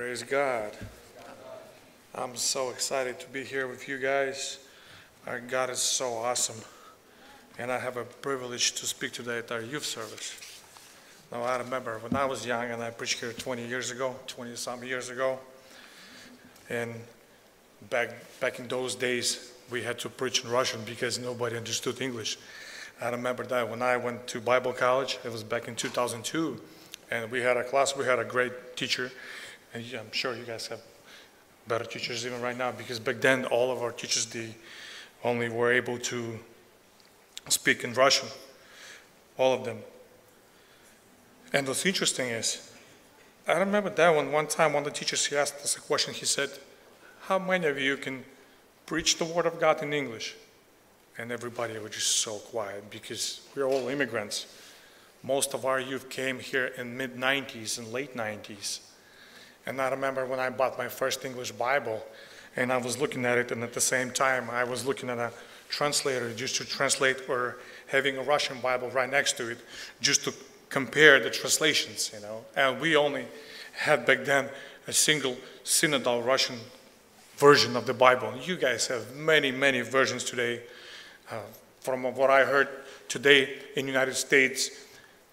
Praise God. I'm so excited to be here with you guys. Our God is so awesome. And I have a privilege to speak today at our youth service. Now, I remember when I was young and I preached here 20 years ago, 20 some years ago. And back, back in those days, we had to preach in Russian because nobody understood English. I remember that when I went to Bible college, it was back in 2002, and we had a class, we had a great teacher, I'm sure you guys have better teachers even right now because back then all of our teachers they only were able to speak in Russian, all of them. And what's interesting is, I remember that one one time one of the teachers he asked us a question. He said, "How many of you can preach the word of God in English?" And everybody was just so quiet because we're all immigrants. Most of our youth came here in mid 90s and late 90s. And I remember when I bought my first English Bible, and I was looking at it, and at the same time, I was looking at a translator just to translate or having a Russian Bible right next to it, just to compare the translations, you know. And we only had back then a single synodal Russian version of the Bible. You guys have many, many versions today. Uh, from what I heard today in the United States,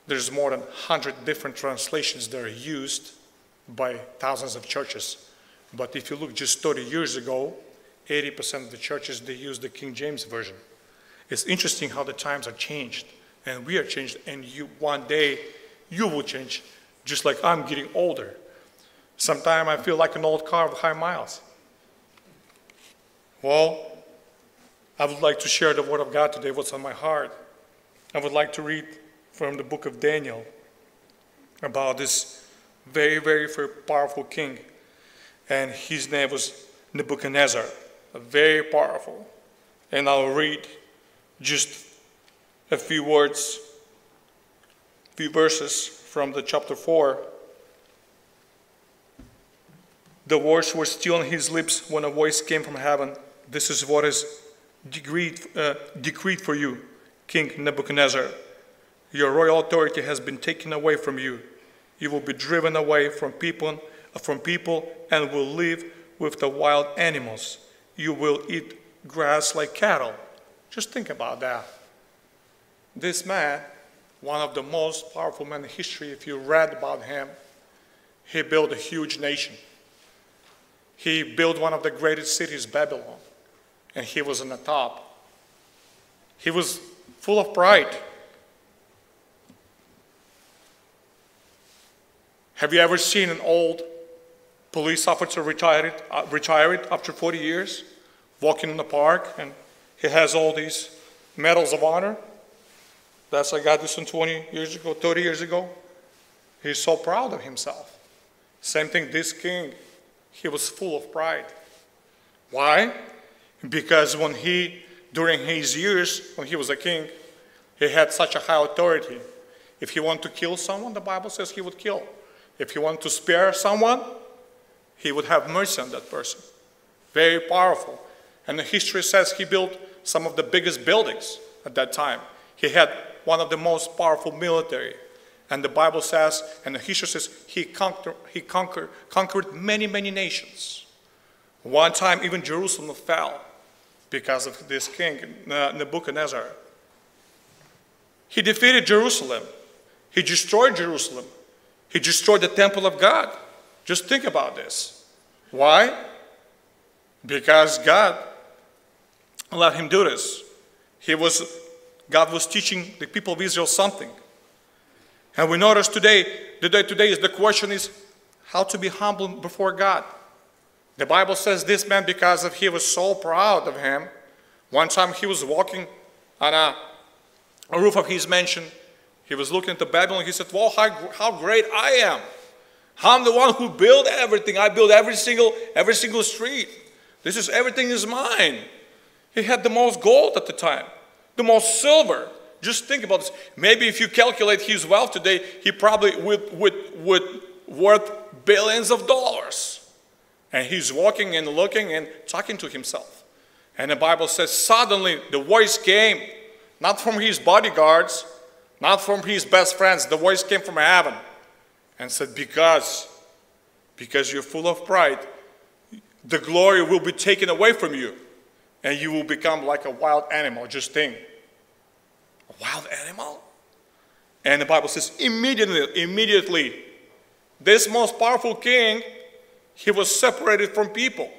there's more than 100 different translations that are used by thousands of churches. But if you look just 30 years ago, 80% of the churches, they use the King James Version. It's interesting how the times are changed, and we are changed, and you, one day you will change, just like I'm getting older. Sometimes I feel like an old car with high miles. Well, I would like to share the Word of God today, what's on my heart. I would like to read from the book of Daniel about this very, very, very powerful king. And his name was Nebuchadnezzar, very powerful. And I'll read just a few words, few verses from the chapter 4. The words were still on his lips when a voice came from heaven. This is what is decreed, uh, decreed for you, King Nebuchadnezzar. Your royal authority has been taken away from you. You will be driven away from people, from people and will live with the wild animals. You will eat grass like cattle. Just think about that. This man, one of the most powerful men in history, if you read about him, he built a huge nation. He built one of the greatest cities, Babylon, and he was on the top. He was full of pride. Have you ever seen an old police officer retired, uh, retired after 40 years, walking in the park, and he has all these medals of honor? That's I got this one 20 years ago, 30 years ago. He's so proud of himself. Same thing, this king, he was full of pride. Why? Because when he, during his years, when he was a king, he had such a high authority. If he wanted to kill someone, the Bible says he would kill. If he wanted to spare someone, he would have mercy on that person. Very powerful. And the history says he built some of the biggest buildings at that time. He had one of the most powerful military. And the Bible says, and the history says, he conquered, he conquered, conquered many, many nations. One time, even Jerusalem fell because of this king, Nebuchadnezzar. He defeated Jerusalem. He destroyed Jerusalem. He destroyed the temple of God. Just think about this. Why? Because God let him do this. He was, God was teaching the people of Israel something. And we notice today, the day today is the question is how to be humble before God. The Bible says this man, because of he was so proud of him, one time he was walking on a, a roof of his mansion he was looking at the Babylon. He said, Well, how, how great I am. I'm the one who built everything. I built every single, every single street. This is everything is mine. He had the most gold at the time, the most silver. Just think about this. Maybe if you calculate his wealth today, he probably would, would, would worth billions of dollars. And he's walking and looking and talking to himself. And the Bible says, suddenly the voice came, not from his bodyguards, not from his best friends. The voice came from heaven and said, Because because you're full of pride, the glory will be taken away from you and you will become like a wild animal. Just think a wild animal? And the Bible says, immediately, immediately, this most powerful king, he was separated from people.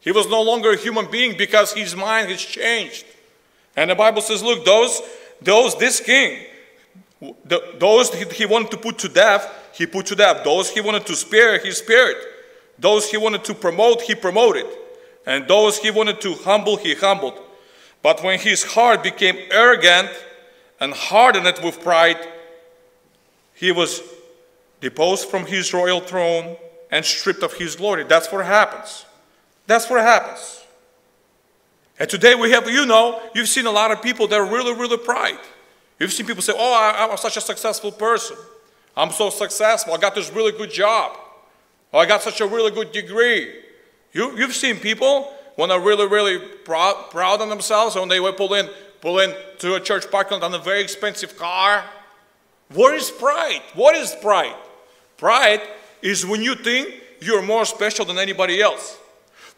He was no longer a human being because his mind has changed. And the Bible says, look, those, those, this king, the, those he, he wanted to put to death, he put to death. Those he wanted to spare, he spared. Those he wanted to promote, he promoted. And those he wanted to humble, he humbled. But when his heart became arrogant and hardened with pride, he was deposed from his royal throne and stripped of his glory. That's what happens. That's what happens. And today we have, you know, you've seen a lot of people that are really, really pride. You've seen people say, Oh, I, am such a successful person. I'm so successful. I got this really good job. Oh, I got such a really good degree. You, you've seen people when they're really, really proud, proud of themselves, when they will pull in, pull in to a church parking lot on a very expensive car. What is pride? What is pride? Pride is when you think you're more special than anybody else.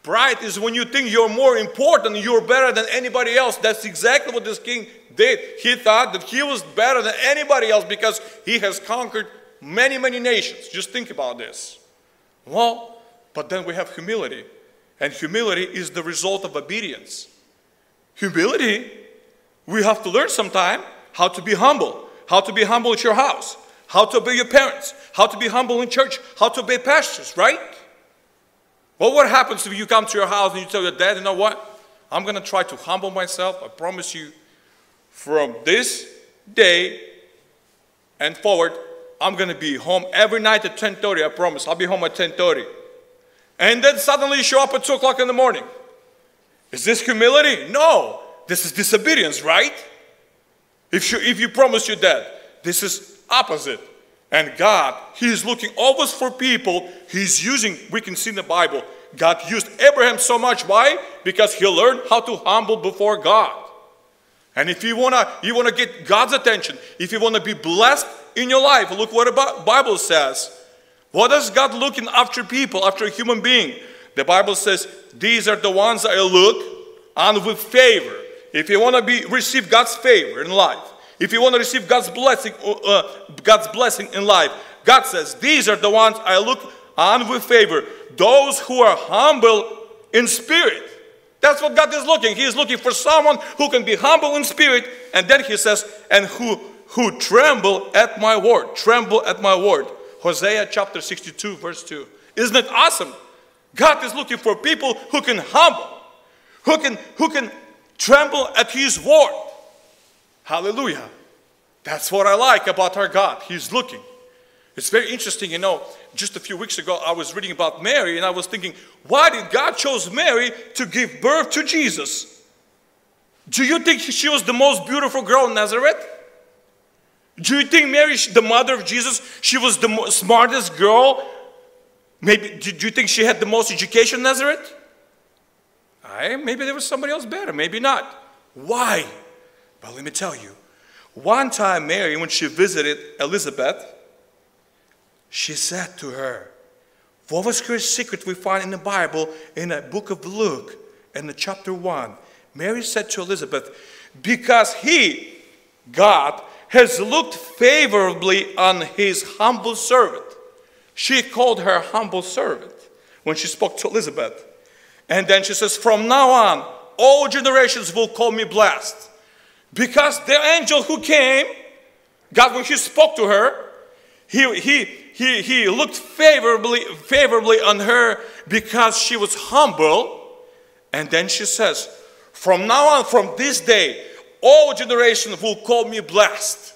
Pride is when you think you're more important, you're better than anybody else. That's exactly what this king did. He thought that he was better than anybody else because he has conquered many, many nations. Just think about this. Well, but then we have humility. And humility is the result of obedience. Humility, we have to learn sometime how to be humble, how to be humble at your house, how to obey your parents, how to be humble in church, how to obey pastors, right? Well, what happens if you come to your house and you tell your dad, you know what? I'm going to try to humble myself. I promise you, from this day and forward, I'm going to be home every night at 10:30. I promise. I'll be home at 10:30 and then suddenly you show up at 2 o'clock in the morning. Is this humility? No. This is disobedience, right? If you, if you promise your dad, this is opposite. And God, He is looking always for people He's using. We can see in the Bible, God used Abraham so much. Why? Because he learned how to humble before God. And if you wanna, you wanna get God's attention, if you wanna be blessed in your life, look what the Bible says. What is God looking after people, after a human being? The Bible says, These are the ones I look on with favor. If you want to be receive God's favor in life, if you want to receive God's blessing, uh, uh, God's blessing in life, God says, These are the ones I look on with favor. Those who are humble in spirit. That's what God is looking. He is looking for someone who can be humble in spirit. And then he says, and who who tremble at my word. Tremble at my word. Hosea chapter 62, verse 2. Isn't it awesome? God is looking for people who can humble, who can, who can tremble at His word. Hallelujah. That's what I like about our God. He's looking. It's very interesting, you know. Just a few weeks ago, I was reading about Mary, and I was thinking, why did God chose Mary to give birth to Jesus? Do you think she was the most beautiful girl in Nazareth? Do you think Mary, the mother of Jesus, she was the smartest girl? Maybe, do you think she had the most education in Nazareth? I, maybe there was somebody else better, maybe not. Why? But let me tell you. One time, Mary, when she visited Elizabeth, she said to her, What was her secret we find in the Bible in the book of Luke in the chapter 1? Mary said to Elizabeth, Because he, God, has looked favorably on his humble servant. She called her humble servant when she spoke to Elizabeth. And then she says, From now on, all generations will call me blessed. Because the angel who came, God, when he spoke to her, he, he, he, he looked favorably, favorably on her because she was humble. And then she says, From now on, from this day, all generations will call me blessed.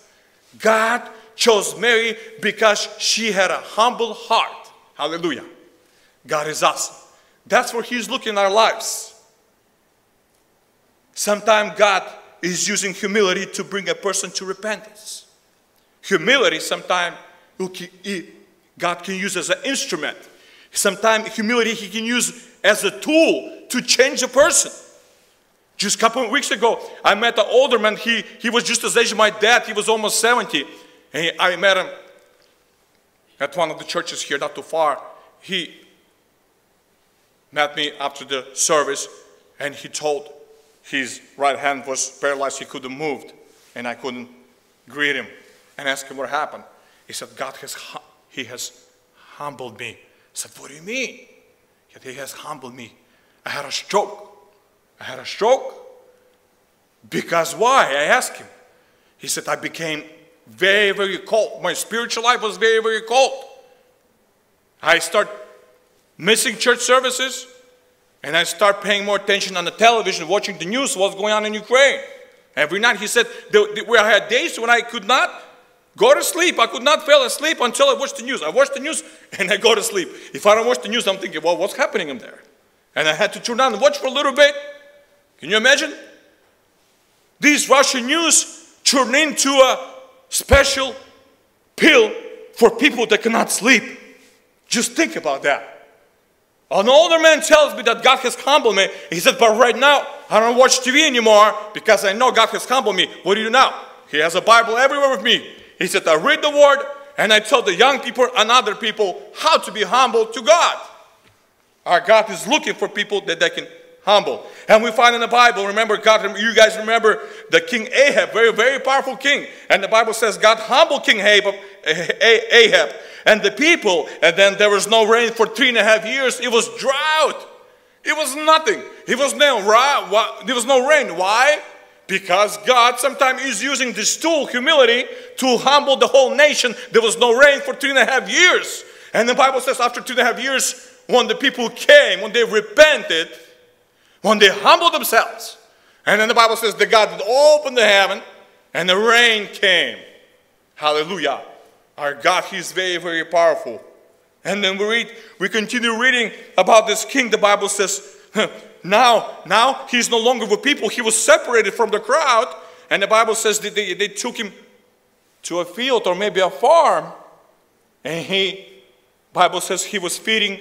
God chose Mary because she had a humble heart. Hallelujah. God is awesome. That's where He's looking at our lives. Sometimes God is using humility to bring a person to repentance. Humility, sometimes God can use as an instrument. Sometimes humility He can use as a tool to change a person. Just a couple of weeks ago, I met an older man. He, he was just as age as my dad. He was almost 70. And I met him at one of the churches here, not too far. he met me after the service and he told his right hand was paralyzed, he couldn't move, and I couldn't greet him and ask him what happened. He said, God has, he has humbled me. I said, What do you mean? He said, He has humbled me. I had a stroke. I had a stroke. Because why? I asked him. He said, I became very, very cold. My spiritual life was very, very cold. I start missing church services, and I start paying more attention on the television, watching the news, what's going on in Ukraine. Every night, he said, where I had days when I could not go to sleep. I could not fall asleep until I watched the news. I watched the news and I go to sleep. If I don't watch the news, I'm thinking, well, what's happening in there? And I had to turn on and watch for a little bit. Can you imagine? These Russian news turn into a special pill for people that cannot sleep. Just think about that. An older man tells me that God has humbled me. He said, but right now, I don't watch TV anymore because I know God has humbled me. What do you do now? He has a Bible everywhere with me. He said, I read the word and I tell the young people and other people how to be humble to God. Our God is looking for people that they can humble. And we find in the Bible, remember, God, you guys remember the King Ahab, very, very powerful king. And the Bible says God humbled King Ahab, Ahab and the people, and then there was no rain for three and a half years. It was drought. It was nothing. It was no, there was no rain. Why? Because God sometimes is using this tool, humility, to humble the whole nation. There was no rain for three and a half years. And the Bible says after two and a half years, when the people came, when they repented, when they humbled themselves, and then the Bible says that God opened the heaven and the rain came. Hallelujah. Our God, He's very, very powerful. And then we read, we continue reading about this king. The Bible says, now, now he's no longer with people. He was separated from the crowd. And the Bible says that they, they took him to a field or maybe a farm. And he, Bible says he was feeding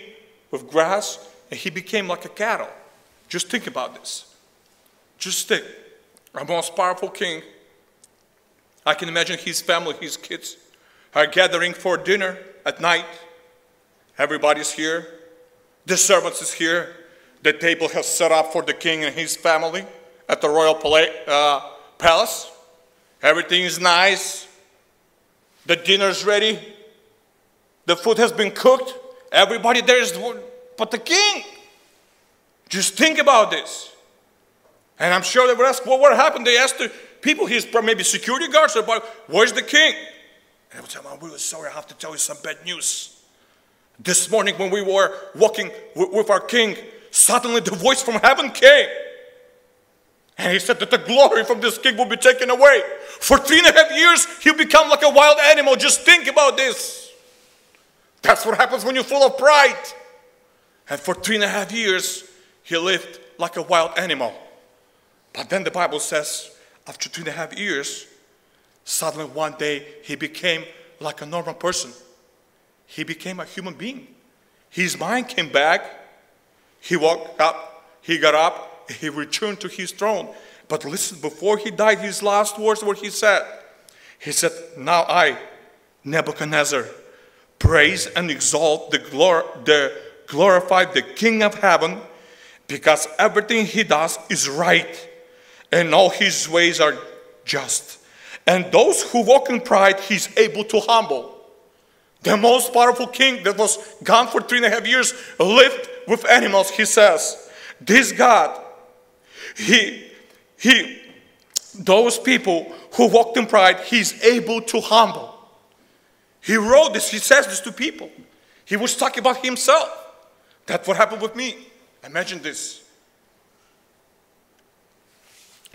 with grass and he became like a cattle. Just think about this. Just think. Our most powerful king. I can imagine his family, his kids are gathering for dinner at night. Everybody's here. The servants is here. The table has set up for the king and his family at the royal uh, palace. Everything is nice. The dinner's ready. The food has been cooked. Everybody there is but the king. Just think about this. And I'm sure they would ask, well, what happened? They asked the people, he's maybe security guards, about where's the king? And tell them, I'm really sorry, I have to tell you some bad news. This morning when we were walking with our king, suddenly the voice from heaven came. And he said that the glory from this king will be taken away. For three and a half years, he'll become like a wild animal. Just think about this. That's what happens when you're full of pride. And for three and a half years, he lived like a wild animal. But then the Bible says, after three and a half years, suddenly one day he became like a normal person. He became a human being. His mind came back. He woke up, he got up, he returned to his throne. But listen, before he died, his last words, were he said. He said, Now I, Nebuchadnezzar, praise and exalt the, glor- the glorify the King of heaven because everything he does is right and all his ways are just. And those who walk in pride, he's able to humble. The most powerful king that was gone for three and a half years lived with animals, he says. This God, he, he, those people who walked in pride, he's able to humble. He wrote this, he says this to people. He was talking about himself. That's what happened with me. Imagine this.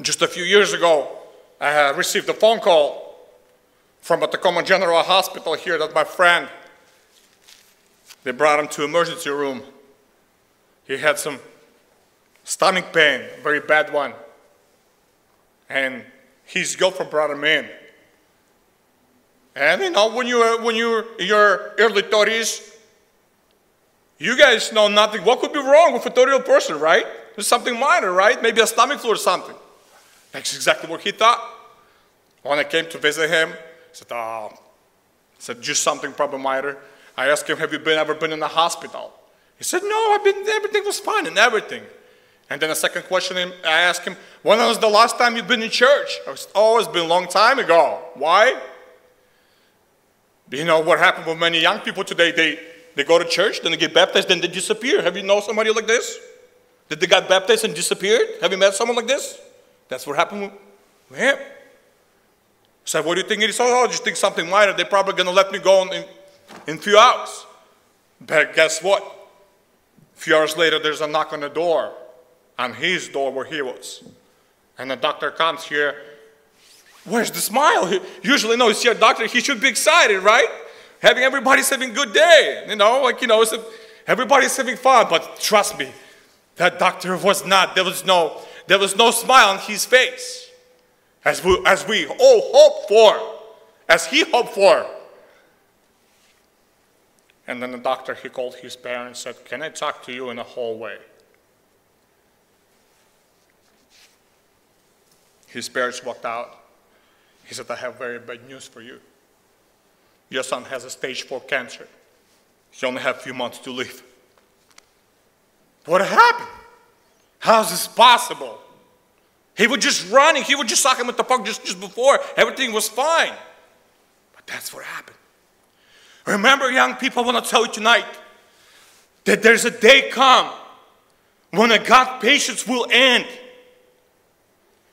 Just a few years ago, I uh, received a phone call from a Tacoma General Hospital here that my friend, they brought him to emergency room. He had some stomach pain, very bad one. And his girlfriend brought him in. And you know, when you're, uh, when you're in your early 30s, you guys know nothing. What could be wrong with a 30 year old person, right? There's something minor, right? Maybe a stomach flu or something. That's exactly what he thought. When I came to visit him, he said, oh, I said, just something probably minor. I asked him, Have you been, ever been in the hospital? He said, No, I've been, everything was fine and everything. And then the second question, I asked him, When was the last time you've been in church? I was, oh, it's been a long time ago. Why? You know what happened with many young people today? They, they go to church, then they get baptized, then they disappear. Have you known somebody like this? That they got baptized and disappeared? Have you met someone like this? That's what happened with him. Said, what do you think it is? Oh, I just think something minor. They're probably going to let me go in, in a few hours. But guess what? A few hours later, there's a knock on the door, on his door where he was. And the doctor comes here. Where's the smile? He, usually, no, he's your doctor. He should be excited, right? Having everybody's having a good day. You know, like, you know, a, everybody's having fun. But trust me, that doctor was not. There was no, there was no smile on his face. As we, as we all hope for, as he hoped for. And then the doctor, he called his parents said, Can I talk to you in the hallway? His parents walked out. He said, I have very bad news for you. Your son has a stage four cancer. He only has a few months to live. What happened? How is this possible? He was just running. He was just talking with the park just, just before. Everything was fine. But that's what happened. Remember, young people, I want to tell you tonight that there's a day come when a God patience will end.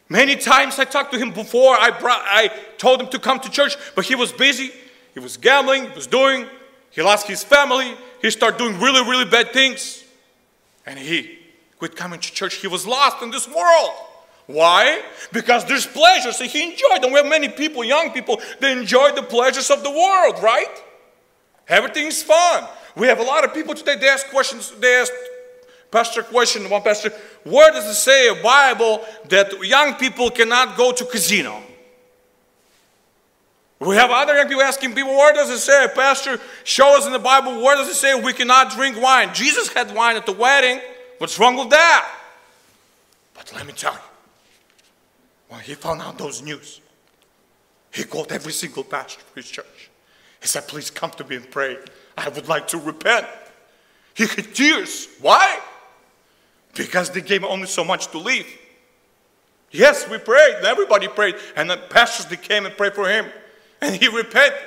Many times I talked to him before. I, brought, I told him to come to church, but he was busy. He was gambling. He was doing. He lost his family. He started doing really, really bad things. And he quit coming to church. He was lost in this world. Why? Because there's pleasures that he enjoyed. And we have many people, young people, they enjoy the pleasures of the world, right? Everything's fun. We have a lot of people today, they ask questions, they ask pastor question, one pastor, where does it say the Bible that young people cannot go to casino? We have other young people asking people, where does it say, Pastor, show us in the Bible, where does it say we cannot drink wine? Jesus had wine at the wedding. What's wrong with that? But let me tell you, when he found out those news, he called every single pastor of his church. He said, Please come to me and pray. I would like to repent. He had tears. Why? Because they gave only so much to live. Yes, we prayed. Everybody prayed. And the pastors they came and prayed for him. And he repented.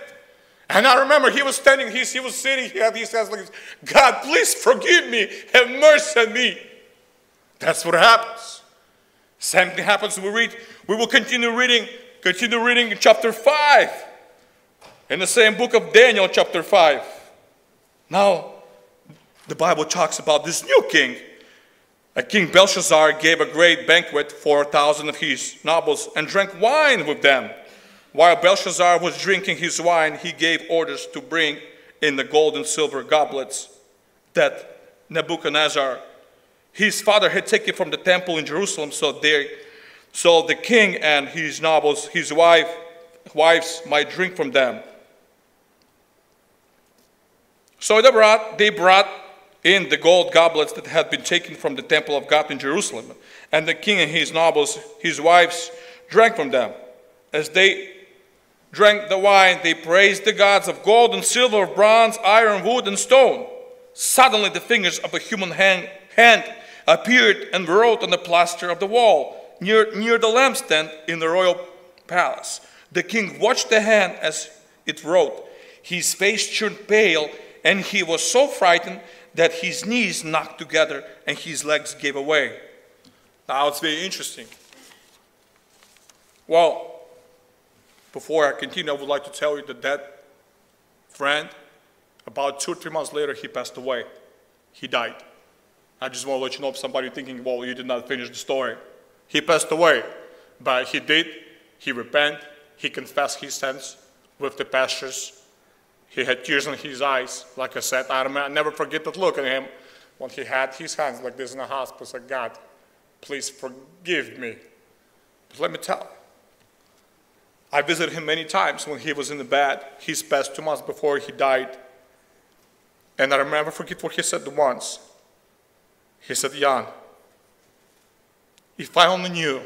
And I remember he was standing, he, he was sitting, he had these hands like this. God, please forgive me. Have mercy on me. That's what happens. Same thing happens. We read, we will continue reading, continue reading in chapter 5. In the same book of Daniel, chapter 5. Now, the Bible talks about this new king. A king Belshazzar gave a great banquet for a thousand of his nobles and drank wine with them. While Belshazzar was drinking his wine, he gave orders to bring in the gold and silver goblets that Nebuchadnezzar his father had taken from the temple in Jerusalem, so they, so the king and his nobles, his wife, wives might drink from them. So they brought, they brought in the gold goblets that had been taken from the temple of God in Jerusalem, and the king and his nobles, his wives, drank from them. As they drank the wine, they praised the gods of gold and silver, bronze, iron, wood, and stone. Suddenly, the fingers of a human hand, hand appeared and wrote on the plaster of the wall near, near the lampstand in the royal palace. The king watched the hand as it wrote. His face turned pale, and he was so frightened that his knees knocked together and his legs gave away. Now it's very interesting. Well, before I continue, I would like to tell you that that friend, about two or three months later, he passed away. He died. I just want to let you know if somebody thinking, well, you did not finish the story. He passed away, but he did. He repented. He confessed his sins with the pastors. He had tears in his eyes. Like I said, I, remember, I never forget that look at him when he had his hands like this in the hospital. God, please forgive me. But let me tell you, I visited him many times when he was in the bed. His past two months before he died. And I remember forget what he said once. He said, Yan, if I only knew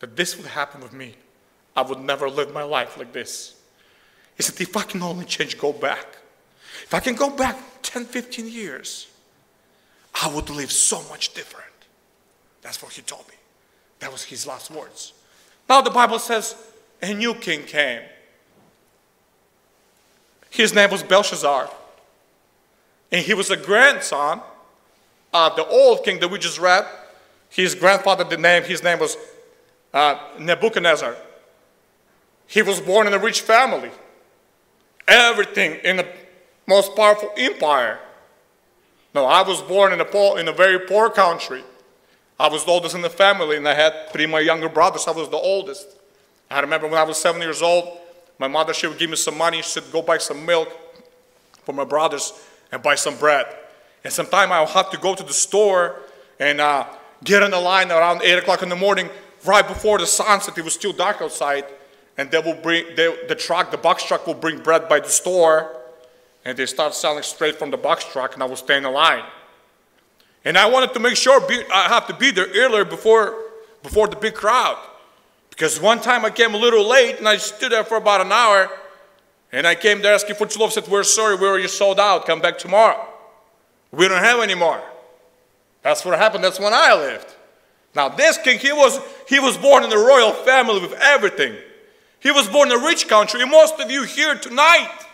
that this would happen with me, I would never live my life like this. He said, if I can only change, go back. If I can go back 10, 15 years, I would live so much different. That's what he told me. That was his last words. Now the Bible says a new king came. His name was Belshazzar. And he was a grandson of the old king that we just read. His grandfather, the name, his name was uh, Nebuchadnezzar. He was born in a rich family. Everything in the most powerful empire. No, I was born in a, poor, in a very poor country. I was the oldest in the family, and I had three my younger brothers. I was the oldest. I remember when I was seven years old, my mother, she would give me some money. She said, go buy some milk for my brothers and buy some bread. And sometime I'll have to go to the store and uh, get in the line around 8 o'clock in the morning, right before the sunset. It was still dark outside. And they will bring, they, the truck, the box truck will bring bread by the store. And they start selling straight from the box truck, and I will stay in the line. And I wanted to make sure be, I have to be there earlier before, before the big crowd. Because one time I came a little late and I stood there for about an hour and I came there asking for I said, We're sorry, we already sold out. Come back tomorrow. We don't have any more. That's what happened. That's when I lived. Now, this king, he was, he was born in a royal family with everything. He was born in a rich country. And most of you here tonight,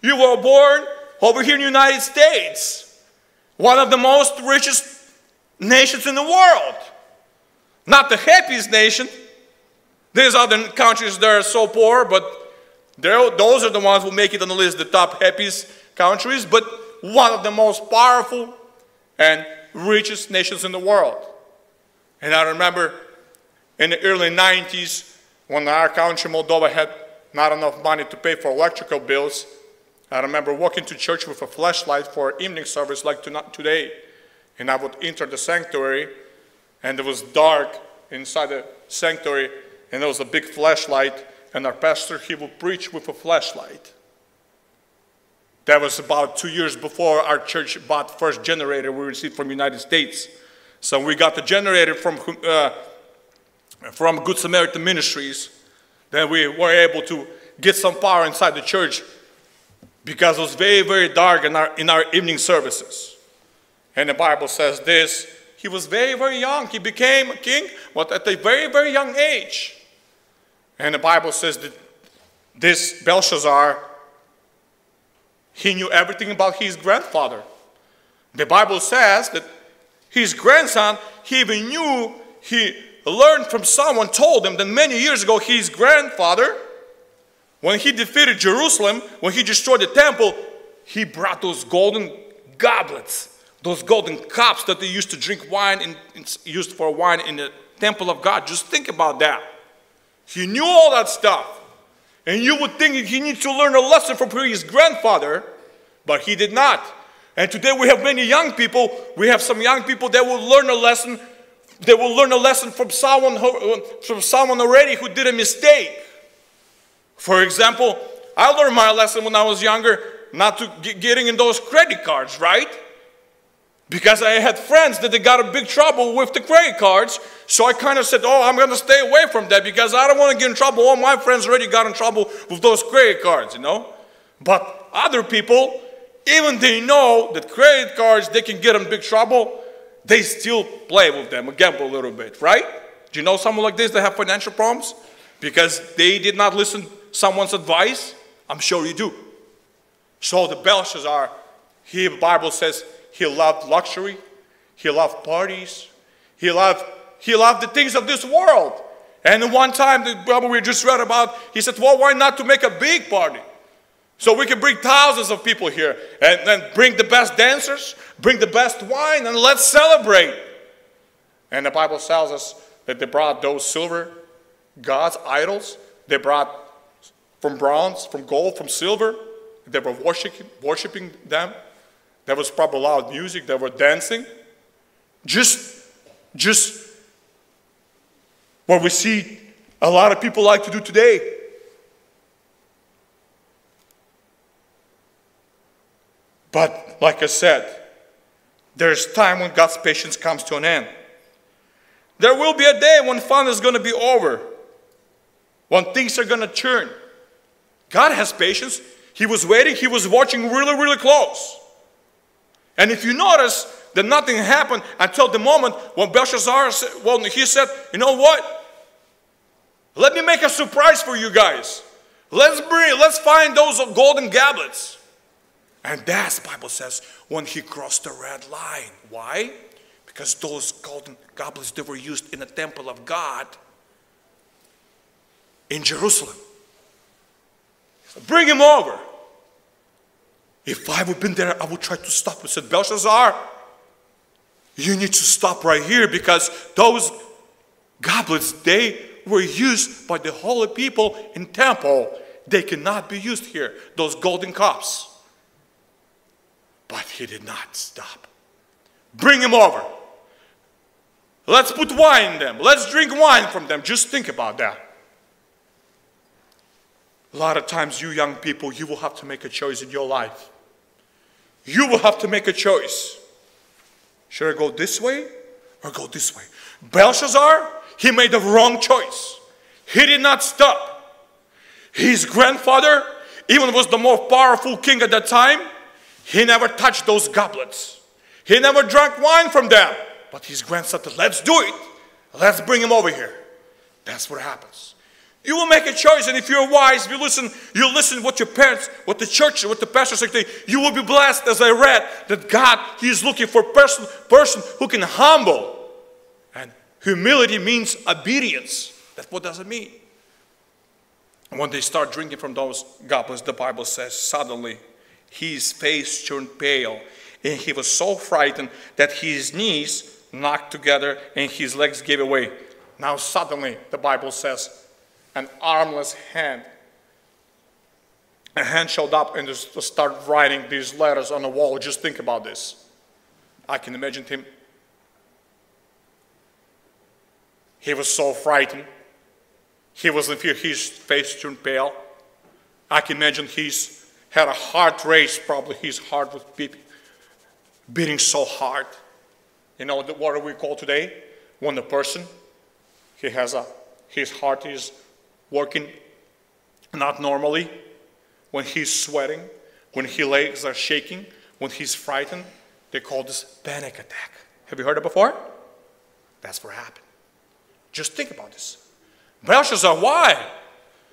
you were born over here in the United States, one of the most richest nations in the world. Not the happiest nation, there's other countries that are so poor, but those are the ones who make it on the list, the top happiest countries, but one of the most powerful and richest nations in the world. And I remember in the early 90s, when our country, Moldova, had not enough money to pay for electrical bills, I remember walking to church with a flashlight for evening service like today. And I would enter the sanctuary, and it was dark inside the sanctuary, and there was a big flashlight, and our pastor, he would preach with a flashlight. That was about two years before our church bought first generator we received from United States. So we got the generator from, uh, from Good Samaritan Ministries. Then we were able to get some power inside the church because it was very, very dark in our, in our evening services. And the Bible says this he was very, very young. He became a king but at a very, very young age. And the Bible says that this Belshazzar, he knew everything about his grandfather. The Bible says that his grandson, he even knew, he learned from someone, told him that many years ago his grandfather, when he defeated Jerusalem, when he destroyed the temple, he brought those golden goblets, those golden cups that they used to drink wine and used for wine in the temple of God. Just think about that. He knew all that stuff. And you would think he needs to learn a lesson from his grandfather, but he did not. And today we have many young people. We have some young people that will learn a lesson. They will learn a lesson from someone, who, uh, from someone already who did a mistake. For example, I learned my lesson when I was younger not to get getting in those credit cards, right? Because I had friends that they got in big trouble with the credit cards. So I kind of said, Oh, I'm going to stay away from that because I don't want to get in trouble. All my friends already got in trouble with those credit cards, you know? But other people, even they know that credit cards, they can get in big trouble, they still play with them, gamble a little bit, right? Do you know someone like this that have financial problems? Because they did not listen someone's advice? I'm sure you do. So the Belshazzar, he, the Bible says, he loved luxury. He loved parties. He loved, he loved the things of this world. And one time, the Bible we just read about, he said, Well, why not to make a big party? So we can bring thousands of people here and then bring the best dancers, bring the best wine, and let's celebrate. And the Bible tells us that they brought those silver gods, idols. They brought from bronze, from gold, from silver. They were worshiping, worshiping them. There was probably loud music, they were dancing. Just, just what we see a lot of people like to do today. But like I said, there's time when God's patience comes to an end. There will be a day when fun is going to be over, when things are going to turn. God has patience. He was waiting, he was watching really, really close. And if you notice that nothing happened until the moment when Belshazzar, well, he said, you know what? Let me make a surprise for you guys. Let's bring, let's find those golden goblets. And that's Bible says when he crossed the red line. Why? Because those golden goblets that were used in the temple of God in Jerusalem. Bring him over. If I would been there, I would try to stop him. said, Belshazzar, you need to stop right here because those goblets, they were used by the holy people in temple. They cannot be used here, those golden cups. But he did not stop. Bring him over. Let's put wine in them. Let's drink wine from them. Just think about that. A lot of times, you young people, you will have to make a choice in your life. You will have to make a choice. Should I go this way or go this way? Belshazzar, he made the wrong choice. He did not stop. His grandfather, even was the more powerful king at that time, he never touched those goblets. He never drank wine from them. But his grandson said, Let's do it. Let's bring him over here. That's what happens. You will make a choice, and if you're wise, if you listen, you listen what your parents, what the church, what the pastor say, you will be blessed. As I read, that God, He is looking for person, person who can humble. And humility means obedience. That's what does it mean. When they start drinking from those goblets, the Bible says, suddenly his face turned pale, and he was so frightened that his knees knocked together and his legs gave away. Now, suddenly, the Bible says, an armless hand. A hand showed up and just started writing these letters on the wall. Just think about this. I can imagine him. He was so frightened. He was in fear. His face turned pale. I can imagine he's had a heart race. Probably his heart was beating, beating so hard. You know what we call today when a person he has a his heart is working not normally, when he's sweating, when his legs are shaking, when he's frightened, they call this panic attack. Have you heard it before? That's what happened. Just think about this. Belshazzar, why?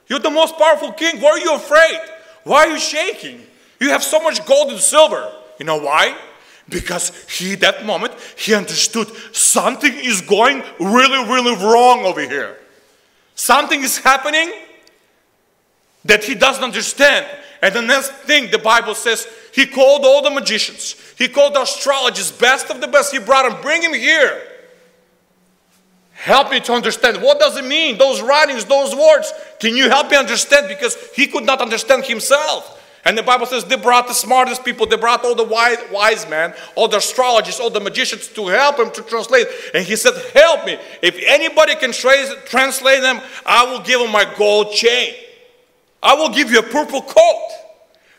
You're the most powerful king. Why are you afraid? Why are you shaking? You have so much gold and silver. You know why? Because he, that moment, he understood something is going really, really wrong over here. Something is happening that he doesn't understand. And the next thing the Bible says, he called all the magicians, he called the astrologers, best of the best. He brought them, bring him here. Help me to understand. What does it mean? Those writings, those words. Can you help me understand? Because he could not understand himself. And the Bible says they brought the smartest people, they brought all the wise, wise men, all the astrologers, all the magicians to help him to translate. And he said, Help me. If anybody can translate them, I will give him my gold chain. I will give you a purple coat.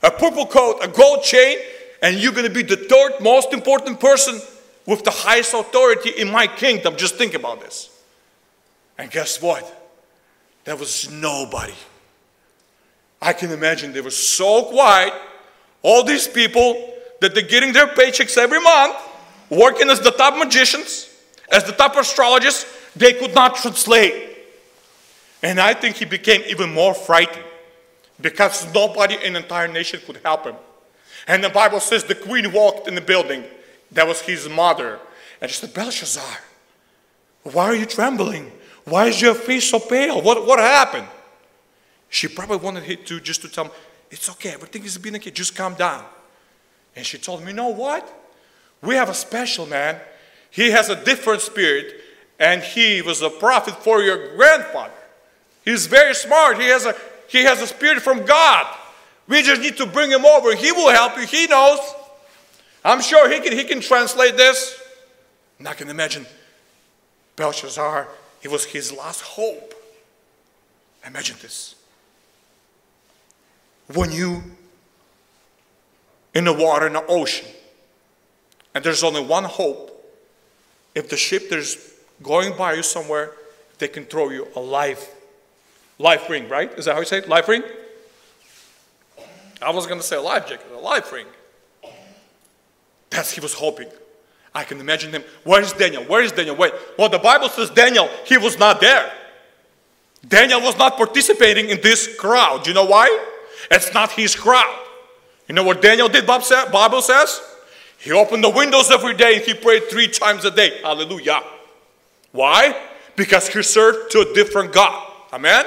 A purple coat, a gold chain, and you're going to be the third most important person with the highest authority in my kingdom. Just think about this. And guess what? There was nobody I can imagine they were so quiet, all these people, that they're getting their paychecks every month, working as the top magicians, as the top astrologists, they could not translate. And I think he became even more frightened because nobody in the entire nation could help him. And the Bible says the queen walked in the building. That was his mother. And she said, Belshazzar, why are you trembling? Why is your face so pale? What, what happened? She probably wanted him to just to tell him, it's okay, everything is being okay, just calm down. And she told him, you know what? We have a special man. He has a different spirit, and he was a prophet for your grandfather. He's very smart. He has a he has a spirit from God. We just need to bring him over. He will help you. He knows. I'm sure he can he can translate this. And I can imagine Belshazzar, it was his last hope. Imagine this when you in the water in the ocean and there's only one hope if the ship is going by you somewhere they can throw you a life life ring right is that how you say it life ring I was going to say a life jacket, a life ring. That's he was hoping. I can imagine him. Where is Daniel? Where is Daniel? Wait. Well, the Bible says Daniel, he was not there. Daniel was not participating in this crowd. You know why? It's not his crowd. You know what Daniel did, Bible says? He opened the windows every day and he prayed three times a day. Hallelujah. Why? Because he served to a different God. Amen?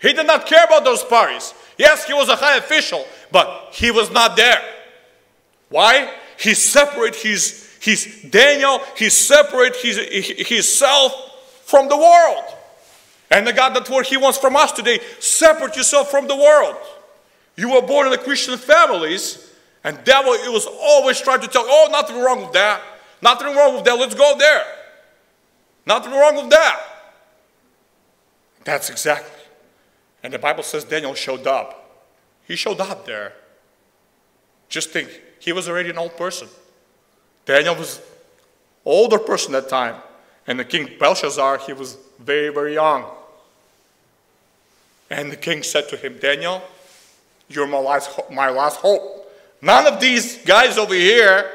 He did not care about those parties. Yes, he was a high official, but he was not there. Why? He separated his, his Daniel, he separated his, his self from the world. And the God, that's what he wants from us today. Separate yourself from the world. You were born in a Christian families, and devil it was always trying to tell, oh, nothing wrong with that. Nothing wrong with that. Let's go there. Nothing wrong with that. That's exactly. And the Bible says Daniel showed up. He showed up there. Just think, he was already an old person. Daniel was older person at that time. And the king Belshazzar, he was very, very young. And the king said to him, Daniel, you're my last, my last hope. None of these guys over here,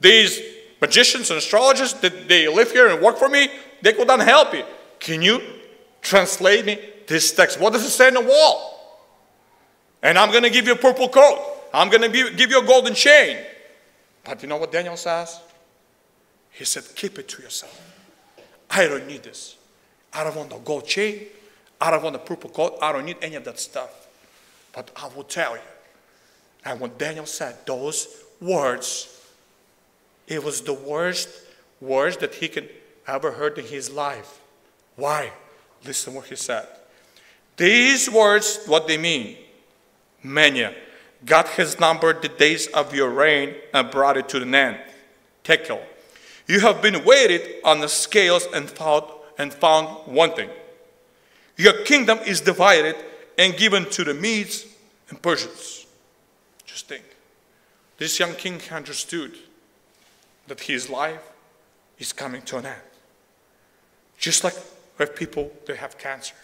these magicians and astrologers, that they live here and work for me, they could not help you. Can you translate me this text? What does it say on the wall? And I'm going to give you a purple coat. I'm going to give you a golden chain. But you know what Daniel says? He said, Keep it to yourself. I don't need this. I don't want a gold chain. I don't want a purple coat. I don't need any of that stuff. But I will tell you. And when Daniel said those words, it was the worst words that he could ever heard in his life. Why? Listen what he said. These words, what they mean. Mene. God has numbered the days of your reign and brought it to an end. Tekel. You have been weighted on the scales and found, and found one thing. Your kingdom is divided and given to the Medes and Persians. Just think. This young king understood that his life is coming to an end. Just like with people that have cancer.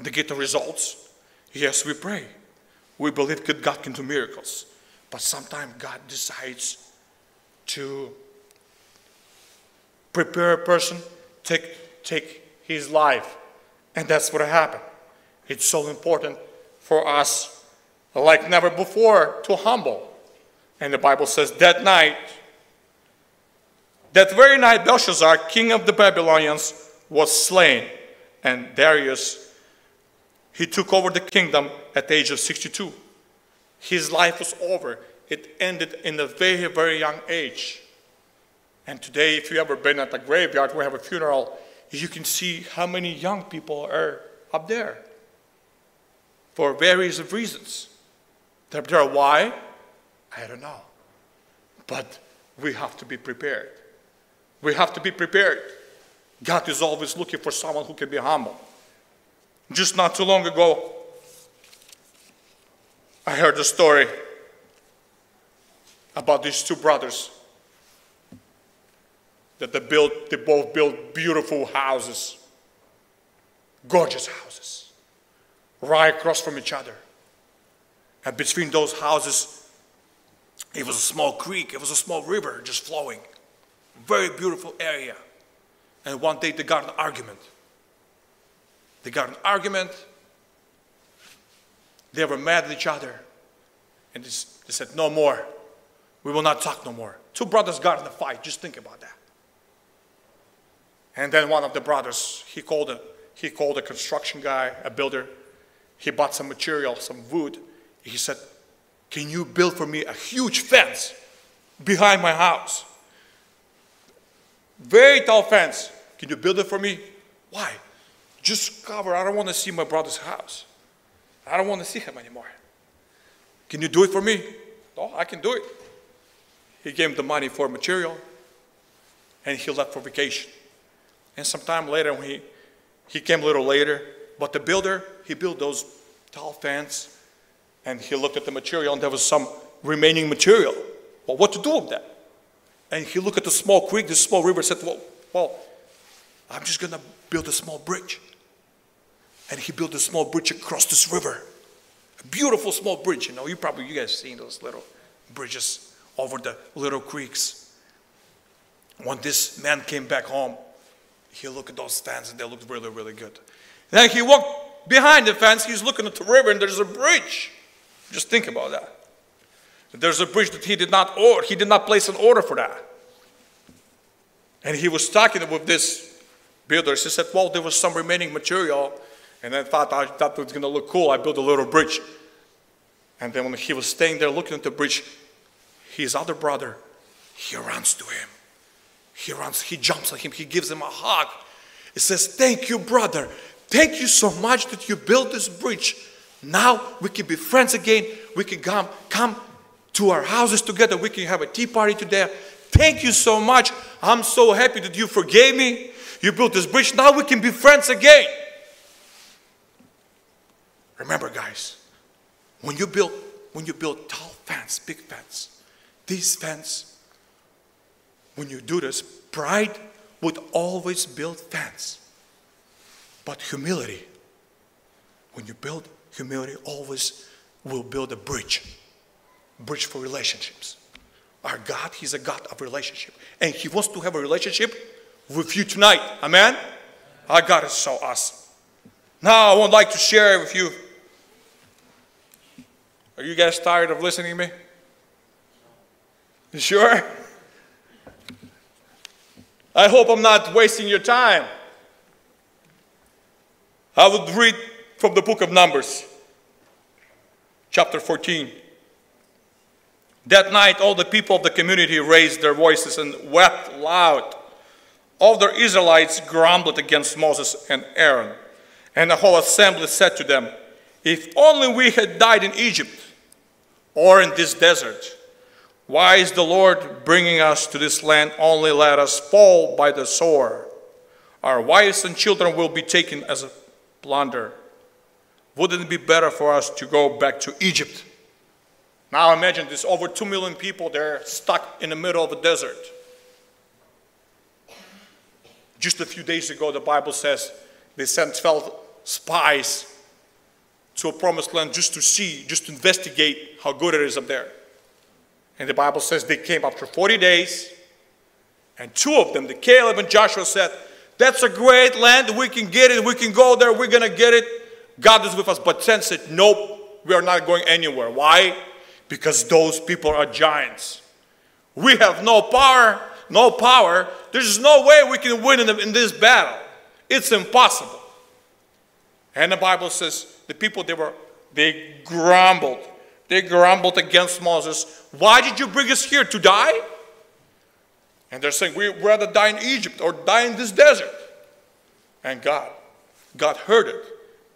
They get the results. Yes, we pray. We believe that God can do miracles. But sometimes God decides to prepare a person, take, take his life. And that's what happened. It's so important for us, like never before, to humble. And the Bible says that night, that very night, Belshazzar, king of the Babylonians, was slain. And Darius, he took over the kingdom at the age of 62. His life was over. It ended in a very, very young age. And today, if you've ever been at the graveyard, we have a funeral, you can see how many young people are up there for various reasons. They're there. Why? I don't know. But we have to be prepared. We have to be prepared. God is always looking for someone who can be humble. Just not too long ago, I heard a story about these two brothers. That they built they both built beautiful houses. Gorgeous houses. Right across from each other. And between those houses it was a small creek it was a small river just flowing. Very beautiful area. And one day they got an argument. They got an argument. They were mad at each other. And they said, No more. We will not talk no more. Two brothers got in a fight. Just think about that. And then one of the brothers, he called a, he called a construction guy, a builder. He bought some material, some wood. He said, Can you build for me a huge fence behind my house? Very tall fence. Can you build it for me? Why? Just cover. I don't want to see my brother's house. I don't want to see him anymore. Can you do it for me? No, I can do it. He gave him the money for material and he left for vacation. And sometime later, when he, he came a little later, but the builder, he built those tall fence and he looked at the material and there was some remaining material. Well, what to do with that? And he looked at the small creek, the small river, said, well, well, I'm just going to build a small bridge. And he built a small bridge across this river. A beautiful small bridge, you know. You probably, you guys seen those little bridges over the little creeks. When this man came back home, he looked at those fans and they looked really, really good. Then he walked behind the fence, he's looking at the river and there's a bridge. Just think about that. There's a bridge that he did not order, he did not place an order for that. And he was talking with this builder. He said, Well, there was some remaining material, and I thought I thought it was gonna look cool. I built a little bridge. And then when he was staying there looking at the bridge, his other brother, he runs to him. He runs, he jumps on him, he gives him a hug. He says, Thank you, brother. Thank you so much that you built this bridge. Now we can be friends again. We can come, come to our houses together. We can have a tea party today. Thank you so much. I'm so happy that you forgave me. You built this bridge. Now we can be friends again. Remember, guys, when you build when you build tall fence, big fence, these fence, when you do this, pride would always build fence. But humility, when you build humility, always will build a bridge. Bridge for relationships. Our God, He's a God of relationship. And He wants to have a relationship with you tonight. Amen? Our God is so awesome. Now, I would like to share with you are you guys tired of listening to me? Sure? I hope I'm not wasting your time. I would read from the book of Numbers, chapter 14. That night, all the people of the community raised their voices and wept loud. All the Israelites grumbled against Moses and Aaron. And the whole assembly said to them, If only we had died in Egypt or in this desert. Why is the Lord bringing us to this land only let us fall by the sword? Our wives and children will be taken as a plunder. Wouldn't it be better for us to go back to Egypt? Now imagine there's over 2 million people there stuck in the middle of a desert. Just a few days ago, the Bible says they sent 12 spies to a promised land just to see, just to investigate how good it is up there. And the Bible says they came after 40 days, and two of them, the Caleb and Joshua, said, That's a great land, we can get it, we can go there, we're gonna get it. God is with us. But 10 said, Nope, we are not going anywhere. Why? Because those people are giants. We have no power, no power. There's no way we can win in, the, in this battle. It's impossible. And the Bible says the people they were they grumbled. They grumbled against Moses. Why did you bring us here to die? And they're saying we'd rather die in Egypt or die in this desert. And God, God heard it.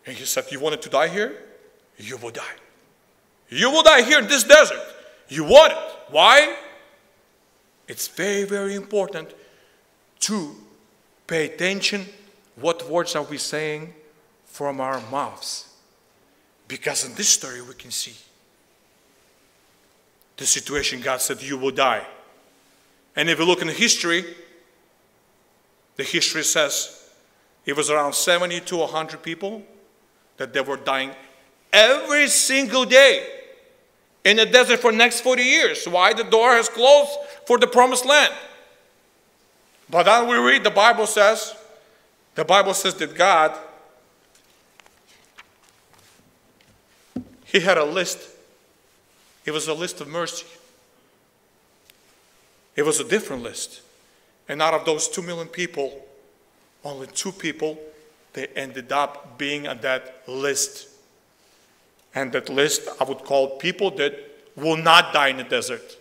And he said, You wanted to die here? You will die. You will die here in this desert. You want it. Why? It's very, very important to pay attention. What words are we saying from our mouths? Because in this story, we can see the situation God said, You will die. And if you look in history, the history says it was around 70 to 100 people that they were dying every single day in the desert for the next 40 years. Why? The door has closed for the promised land. But then we read the Bible says, the Bible says that God He had a list. It was a list of mercy. It was a different list. And out of those two million people, only two people, they ended up being on that list. And that list I would call people that will not die in the desert.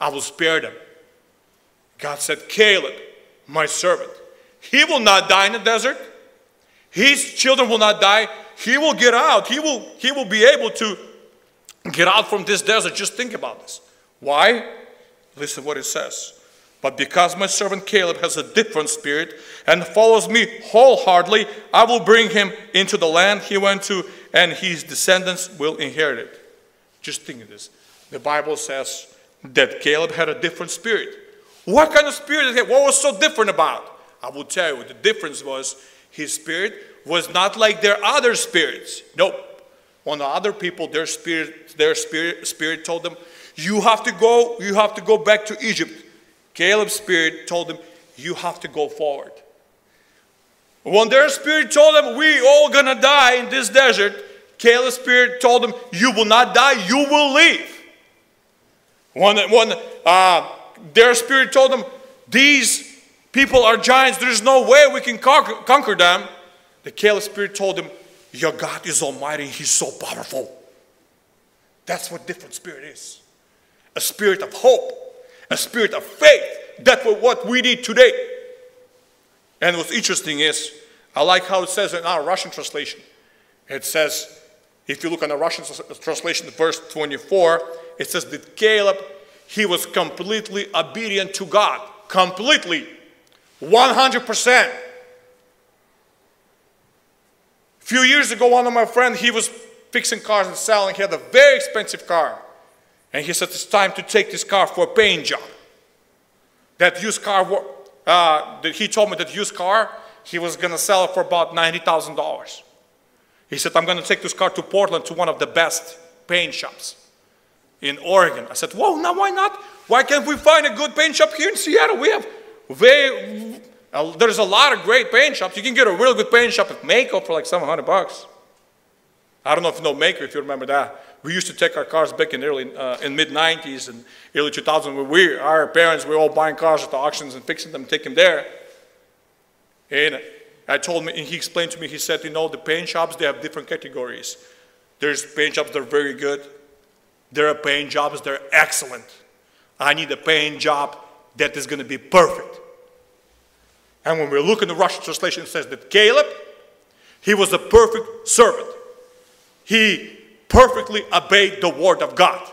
I will spare them. God said, Caleb, my servant, he will not die in the desert. His children will not die he will get out. He will, he will be able to get out from this desert. Just think about this. Why? Listen what it says. But because my servant Caleb has a different spirit and follows me wholeheartedly, I will bring him into the land he went to, and his descendants will inherit it. Just think of this. The Bible says that Caleb had a different spirit. What kind of spirit did? What was so different about? I will tell you, the difference was his spirit was not like their other spirits. Nope. When the other people, their spirit, their spirit, spirit told them, you have to go, you have to go back to Egypt. Caleb's spirit told them, you have to go forward. When their spirit told them, we all gonna die in this desert, Caleb's spirit told them, you will not die, you will live. When, when uh, their spirit told them, these people are giants, there's no way we can conquer, conquer them, the Caleb spirit told them, your God is almighty, he's so powerful. That's what different spirit is. A spirit of hope, a spirit of faith. That's what we need today. And what's interesting is, I like how it says in our Russian translation. It says, if you look on the Russian translation, verse 24, it says that Caleb, he was completely obedient to God. Completely. 100%. A few years ago, one of my friends, he was fixing cars and selling. He had a very expensive car. And he said, it's time to take this car for a paint job. That used car, uh, he told me that used car, he was going to sell it for about $90,000. He said, I'm going to take this car to Portland to one of the best paint shops in Oregon. I said, Whoa, now why not? Why can't we find a good paint shop here in Seattle? We have very, uh, there's a lot of great paint shops. You can get a real good paint shop at Maaco for like 700 bucks. I don't know if you know Maaco, if you remember that. We used to take our cars back in early, uh, in mid 90s and early 2000s. When we, our parents, we were all buying cars at the auctions and fixing them, taking them there. And I told him, and he explained to me, he said, you know, the paint shops, they have different categories. There's paint shops that are very good. There are paint jobs that are excellent. I need a paint job that is going to be perfect. And when we look in the Russian translation, it says that Caleb, he was a perfect servant. He perfectly obeyed the word of God.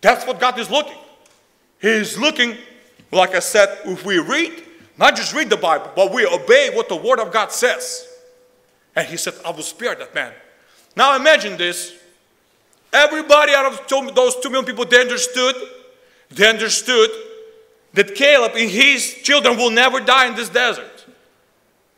That's what God is looking. He's looking, like I said, if we read not just read the Bible, but we obey what the Word of God says. And he said, I will spare that man. Now imagine this. Everybody out of those two million people, they understood, they understood that Caleb and his children will never die in this desert.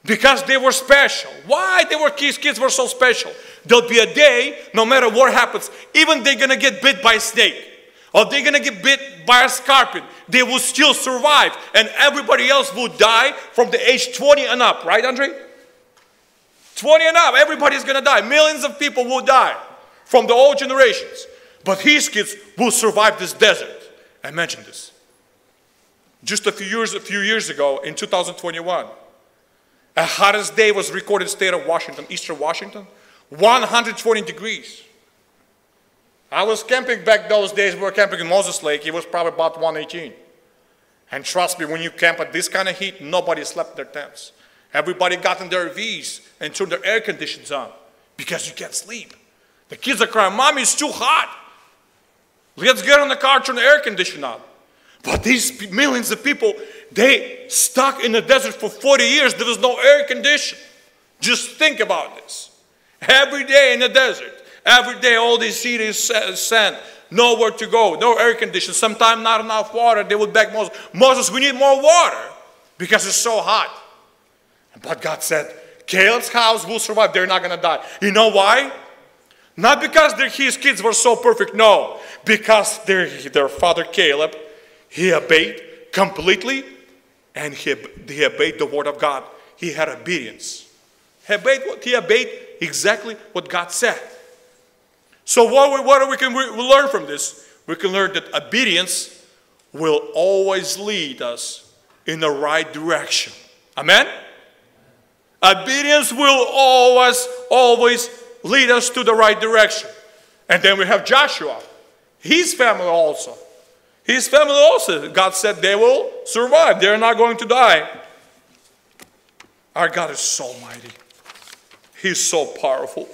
Because they were special. Why they were kids? Kids were so special. There'll be a day, no matter what happens, even they're gonna get bit by a snake or they're gonna get bit by a scorpion, they will still survive, and everybody else will die from the age 20 and up, right, Andre? 20 and up, everybody's gonna die. Millions of people will die from the old generations, but his kids will survive this desert. Imagine this. Just a few years, a few years ago, in 2021, a hottest day was recorded in the state of Washington, Eastern Washington, 120 degrees. I was camping back those days, we were camping in Moses Lake, it was probably about 118. And trust me, when you camp at this kind of heat, nobody slept in their tents. Everybody got in their RVs and turned their air conditions on because you can't sleep. The kids are crying, Mommy, it's too hot. Let's get in the car, turn the air conditioner on. But these millions of people, they stuck in the desert for 40 years. There was no air condition. Just think about this. Every day in the desert, Every day, all these cities sand, nowhere to go, no air conditioning, sometimes not enough water. They would beg Moses, Moses, we need more water because it's so hot. But God said, Caleb's house will survive. They're not going to die. You know why? Not because his kids were so perfect, no. Because their, their father Caleb, he obeyed completely and he, he obeyed the word of God. He had obedience. He obeyed, he obeyed exactly what God said. So, what, what we can we learn from this? We can learn that obedience will always lead us in the right direction. Amen? Obedience will always, always lead us to the right direction. And then we have Joshua, his family also. His family also, God said they will survive, they're not going to die. Our God is so mighty, He's so powerful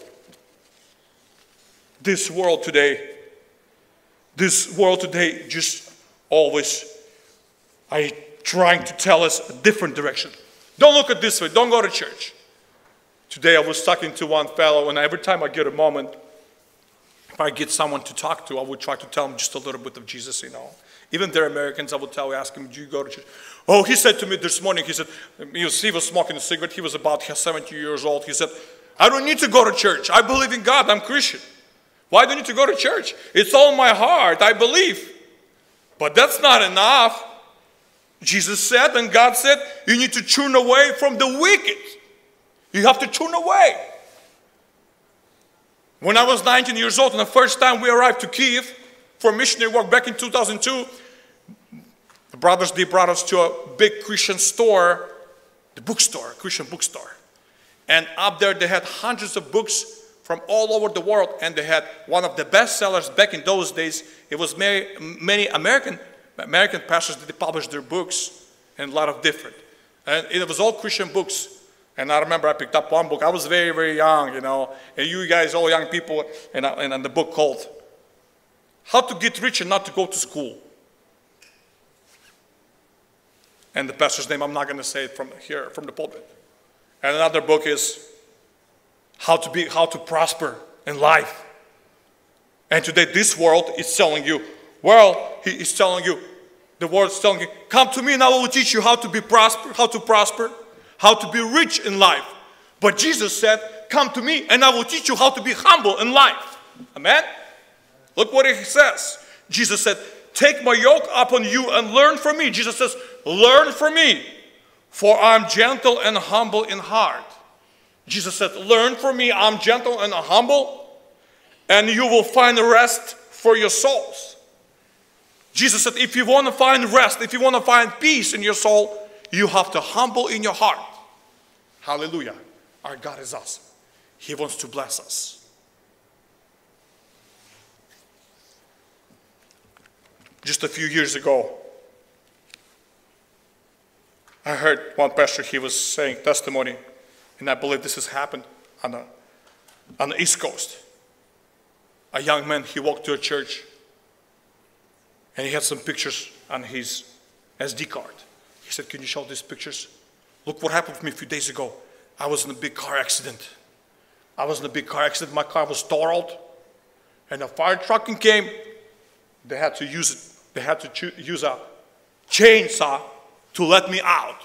this world today, this world today just always I trying to tell us a different direction. Don't look at this way. Don't go to church. Today I was talking to one fellow, and every time I get a moment, if I get someone to talk to, I would try to tell them just a little bit of Jesus, you know. Even they're Americans, I would tell, ask them, do you go to church? Oh, he said to me this morning, he said, he was, he was smoking a cigarette. He was about 70 years old. He said, I don't need to go to church. I believe in God. I'm Christian. Why do I need to go to church? It's all in my heart. I believe. But that's not enough. Jesus said, and God said, you need to turn away from the wicked. You have to turn away. When I was 19 years old, and the first time we arrived to Kiev for missionary work back in 2002, the brothers they brought us to a big Christian store, the bookstore, Christian bookstore. And up there they had hundreds of books from all over the world, and they had one of the best sellers back in those days. It was many, many American American pastors that published their books and a lot of different. And it was all Christian books. And I remember I picked up one book. I was very, very young, you know, and you guys, all young people, and, uh, and the book called How to Get Rich and Not to Go to School. And the pastor's name, I'm not going to say it from here, from the pulpit. And another book is How to Be, How to Prosper in Life. And today, this world is telling you, well, he is telling you, the word is telling you, come to me and I will teach you how to be prosper, how to prosper, how to be rich in life. But Jesus said, come to me and I will teach you how to be humble in life. Amen? Look what he says. Jesus said, take my yoke upon you and learn from me. Jesus says, learn from me, for I'm gentle and humble in heart. Jesus said, learn from me, I'm gentle and humble, and you will find rest for your souls. Jesus said, if you want to find rest, if you want to find peace in your soul, you have to humble in your heart. Hallelujah. Our God is awesome. He wants to bless us. Just a few years ago, I heard one pastor, he was saying testimony, and I believe this has happened on the, on the East Coast. A young man, he walked to a church and he had some pictures on his SD card. He said, Can you show these pictures? Look what happened to me a few days ago. I was in a big car accident. I was in a big car accident. My car was totaled. And a fire truck came. They had to use it. They had to use a chainsaw to let me out.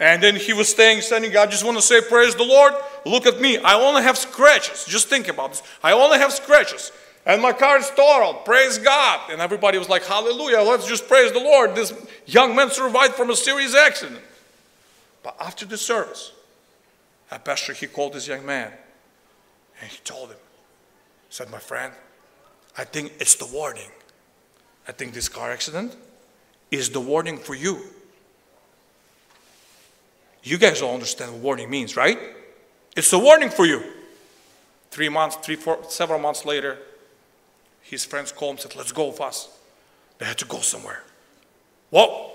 And then he was staying, standing. I just want to say, Praise the Lord. Look at me. I only have scratches. Just think about this. I only have scratches. And my car is totaled. Praise God. And everybody was like, Hallelujah. Let's just praise the Lord. This young man survived from a serious accident. But after the service, a pastor, he called this young man and he told him, said, My friend, I think it's the warning. I think this car accident is the warning for you. You guys all understand what warning means, right? It's a warning for you. Three months, three, four, several months later, his friends called him and said, Let's go fast. They had to go somewhere. Well,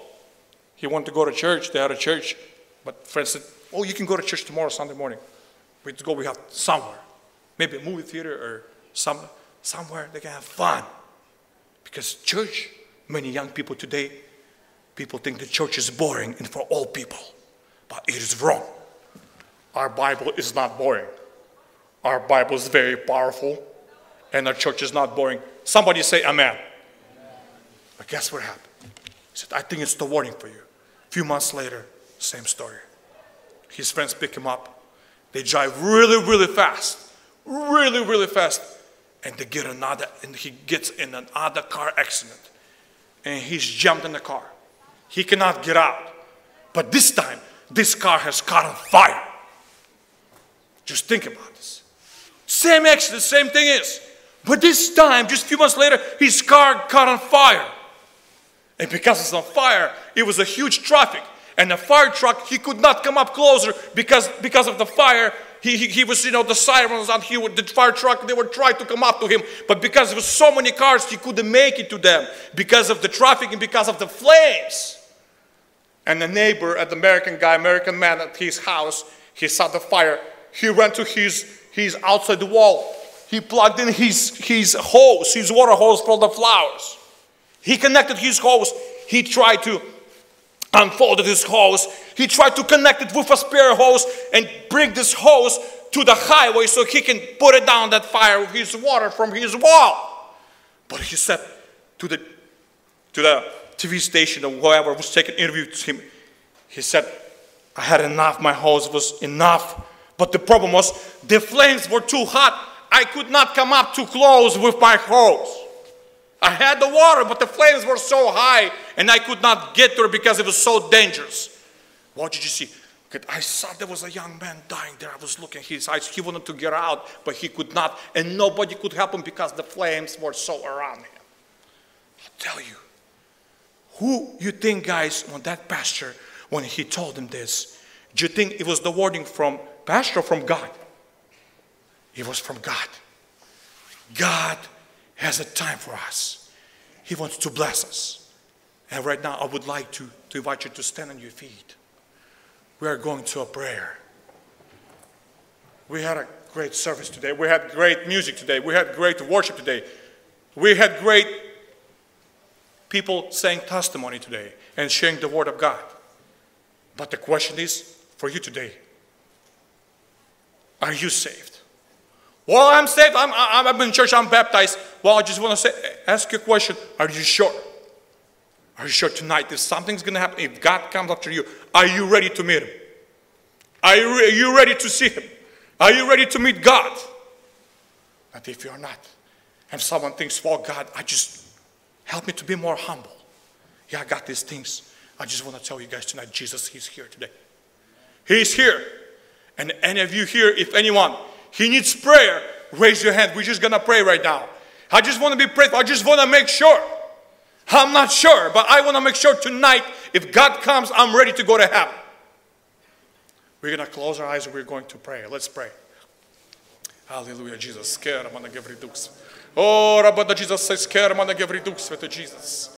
he wanted to go to church. They had a church. But friends said, Oh, you can go to church tomorrow, Sunday morning. We have to go, we have somewhere. Maybe a movie theater or some, somewhere they can have fun. Because church, many young people today, people think the church is boring and for all people. But it is wrong. Our Bible is not boring. Our Bible is very powerful and our church is not boring. Somebody say amen. amen. But guess what happened? He said, I think it's the warning for you. A few months later, same story. His friends pick him up. They drive really, really fast. Really, really fast. And they get another, and he gets in another car accident. And he's jumped in the car. He cannot get out. But this time, this car has caught on fire. Just think about this. Same accident, same thing is. But this time, just a few months later, his car caught on fire. And because it's on fire, it was a huge traffic. And the fire truck, he could not come up closer because, because of the fire. He, he, he was, you know, the sirens on he would, the fire truck, they were trying to come up to him. But because there was so many cars, he couldn't make it to them because of the traffic and because of the flames. And the neighbor, an American guy, American man at his house, he saw the fire. He ran to his, his outside the wall he plugged in his, his hose, his water hose for the flowers. He connected his hose. He tried to unfold his hose. He tried to connect it with a spare hose and bring this hose to the highway so he can put it down that fire with his water from his wall. But he said to the to the TV station or whoever was taking interview to him, he said, I had enough, my hose was enough But the problem was the flames were too hot. I could not come up too close with my hose. I had the water, but the flames were so high and I could not get there because it was so dangerous. What did you see? I saw there was a young man dying there. I was looking at his eyes. He wanted to get out, but he could not, and nobody could help him because the flames were so around him. I'll tell you, who you think, guys, when that pastor, when he told him this, do you think it was the warning from pastor or from God? It was from God. God has a time for us. He wants to bless us. And right now, I would like to, to invite you to stand on your feet. We are going to a prayer. We had a great service today. We had great music today. We had great worship today. We had great people saying testimony today and sharing the word of God. But the question is for you today are you saved? Well, I'm saved. I'm, I'm, I'm in church. I'm baptized. Well, I just want to say, ask you a question. Are you sure? Are you sure tonight if something's going to happen, if God comes after you, are you ready to meet Him? Are you, re- are you ready to see Him? Are you ready to meet God? But if you're not, and someone thinks, well, God, I just help me to be more humble. Yeah, I got these things. I just want to tell you guys tonight, Jesus, He's here today. He's here. And any of you here, if anyone, He needs prayer, raise your hand. We're just going to pray right now. I just want to be prayed for. I just want to make sure. I'm not sure, but I want to make sure tonight, if God comes, I'm ready to go to heaven. We're going to close our eyes and we're going to pray. Let's pray. Hallelujah, Jesus. Oh, Rabbi Jesus says, Duch Святий, Jesus.